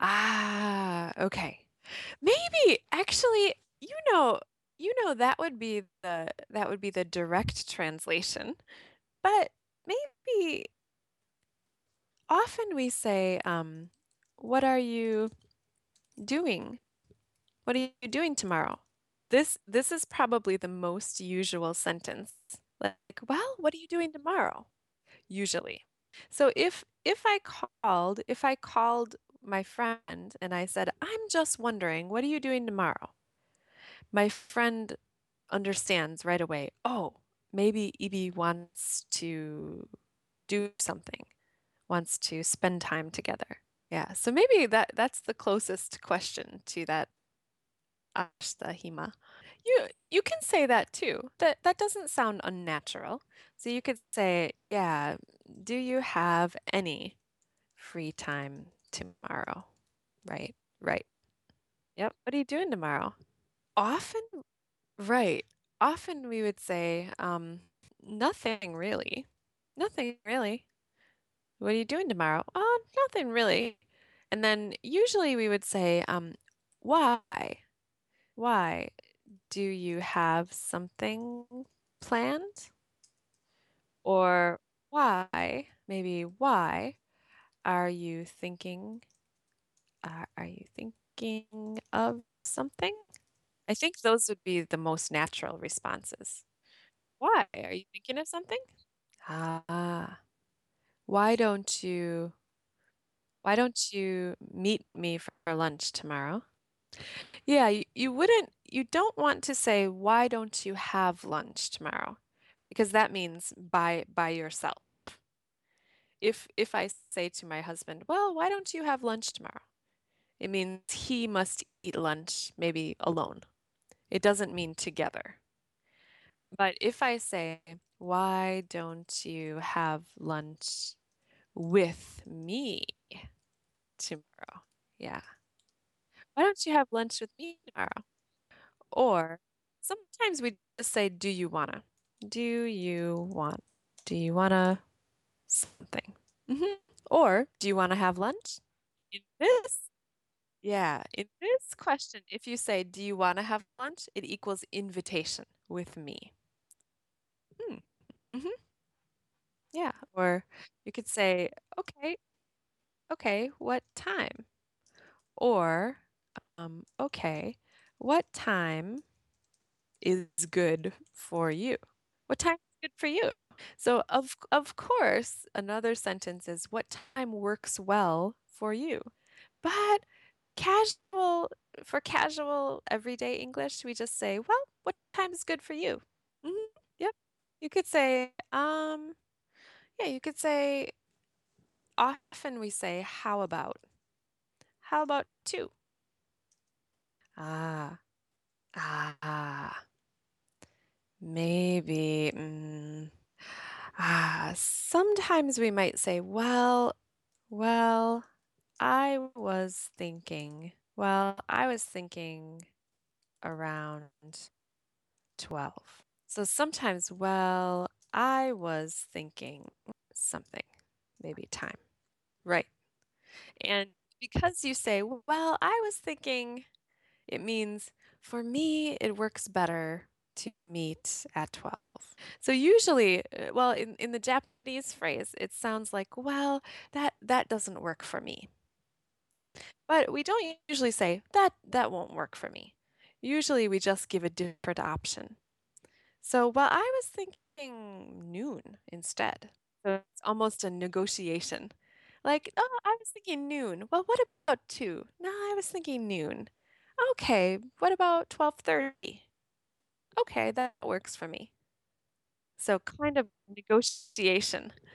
Ah, okay. Maybe actually, you know, you know that would be the that would be the direct translation. But maybe often we say, um, what are you doing? What are you doing tomorrow? This this is probably the most usual sentence. Like, well, what are you doing tomorrow? Usually. So if if I called, if I called my friend and I said, "I'm just wondering, what are you doing tomorrow?" My friend understands right away, "Oh, maybe Evie wants to do something, wants to spend time together." Yeah, so maybe that that's the closest question to that Ashta Hima. You you can say that too. That that doesn't sound unnatural. So you could say, yeah, do you have any free time tomorrow? Right, right. Yep. What are you doing tomorrow? Often, right. Often we would say, um, nothing really. Nothing really. What are you doing tomorrow? Oh, nothing really. And then usually we would say, um, why? Why? Do you have something planned? Or why, maybe why are you thinking, uh, are you thinking of something? I think those would be the most natural responses. Why? Are you thinking of something? Ah, why don't you, why don't you meet me for lunch tomorrow? Yeah, you, you wouldn't, you don't want to say, why don't you have lunch tomorrow? Because that means by by yourself. If if I say to my husband, well, why don't you have lunch tomorrow? It means he must eat lunch maybe alone. It doesn't mean together. But if I say, why don't you have lunch with me tomorrow? Yeah. Why don't you have lunch with me tomorrow? Or sometimes we just say, do you wanna? Do you want? Do you wanna something? hmm Or do you wanna have lunch? In this, yeah, in this question, if you say, do you wanna have lunch? It equals invitation with me. Hmm. hmm Yeah. Or you could say, okay, okay, what time? Or, um, okay, what time is good for you? What time is good for you? So of of course, another sentence is what time works well for you. But casual for casual everyday English, we just say, well, what time is good for you? Mhm, Yep. You could say, um, yeah, you could say, often we say, how about? How about two? Ah, ah, maybe. mm, ah, sometimes we might say, well, well, I was thinking, well, I was thinking around 12. So sometimes, well, I was thinking something, maybe time. Right. And because you say, well, I was thinking, it means for me, it works better to meet at 12. So usually, uh, well, in, in the Japanese phrase, it sounds like, well, that that doesn't work for me. But we don't usually say that that won't work for me. Usually we just give a different option. So, well, I was thinking noon instead. So it's almost a negotiation. Like, oh, I was thinking noon. Well, what about two? No, I was thinking noon. Okay, what about 12:30? Okay, that works for me. So kind of negotiation.